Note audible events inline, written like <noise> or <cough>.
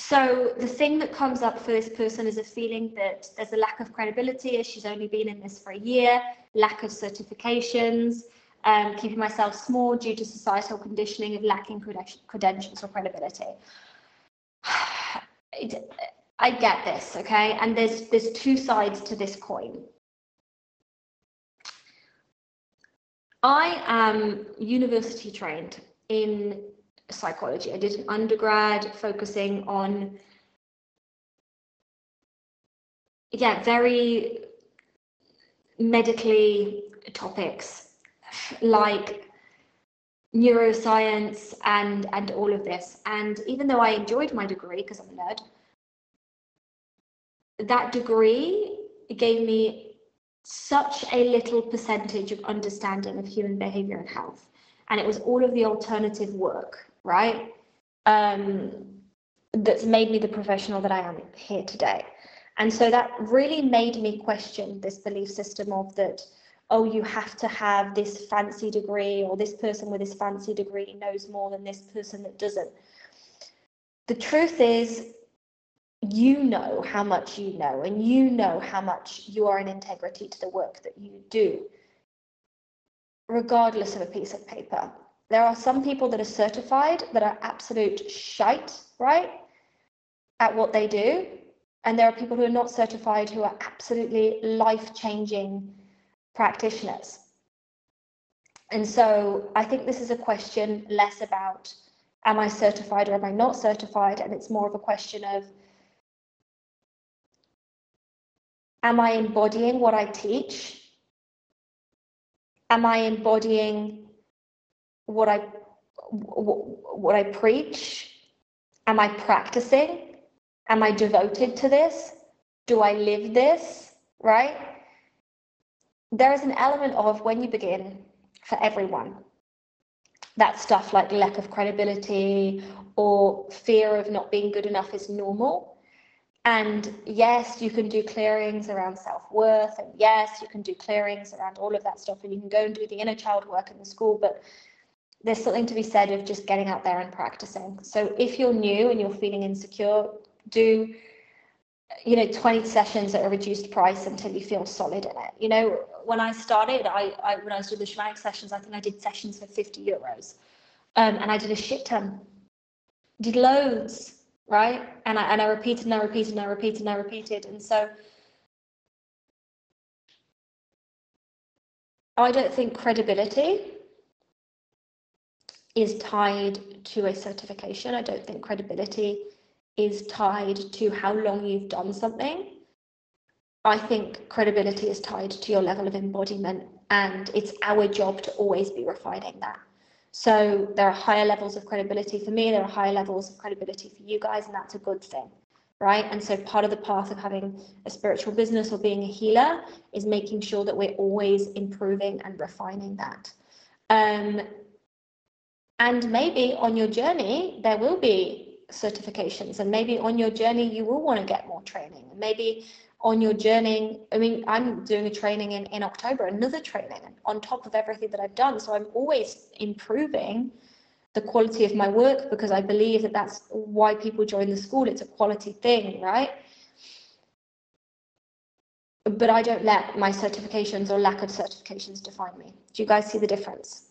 so the thing that comes up for this person is a feeling that there's a lack of credibility as she's only been in this for a year, lack of certifications, um, keeping myself small due to societal conditioning of lacking credentials or credibility. <sighs> It, I get this, okay? And there's there's two sides to this coin. I am university trained in psychology. I did an undergrad focusing on yeah, very medically topics like neuroscience and and all of this. And even though I enjoyed my degree because I'm a nerd, that degree gave me such a little percentage of understanding of human behavior and health. And it was all of the alternative work, right? Um, that's made me the professional that I am here today. And so that really made me question this belief system of that oh, you have to have this fancy degree, or this person with this fancy degree knows more than this person that doesn't. The truth is, you know how much you know, and you know how much you are in integrity to the work that you do, regardless of a piece of paper. There are some people that are certified that are absolute shite, right, at what they do. And there are people who are not certified who are absolutely life changing practitioners. And so I think this is a question less about am I certified or am I not certified? And it's more of a question of am I embodying what I teach? Am I embodying what I what I preach? Am I practicing? Am I devoted to this? Do I live this? Right? there is an element of when you begin for everyone that stuff like lack of credibility or fear of not being good enough is normal. And yes, you can do clearings around self worth, and yes, you can do clearings around all of that stuff, and you can go and do the inner child work in the school. But there's something to be said of just getting out there and practicing. So if you're new and you're feeling insecure, do you know 20 sessions at a reduced price until you feel solid in it. You know when i started i, I when i was doing the shamanic sessions i think i did sessions for 50 euros um, and i did a shit ton. Did loads right? And I, and I repeated and i repeated and i repeated and i repeated and so i don't think credibility is tied to a certification i don't think credibility is tied to how long you've done something. I think credibility is tied to your level of embodiment, and it's our job to always be refining that. So there are higher levels of credibility for me, there are higher levels of credibility for you guys, and that's a good thing, right? And so part of the path of having a spiritual business or being a healer is making sure that we're always improving and refining that. Um, and maybe on your journey, there will be certifications and maybe on your journey you will want to get more training. Maybe on your journey i mean i'm doing a training in, in october another training on top of everything that i've done. So i'm always improving the quality of my work because i believe that that's why people join the school. It's a quality thing right? But i don't let my certifications or lack of certifications define me. Do you guys see the difference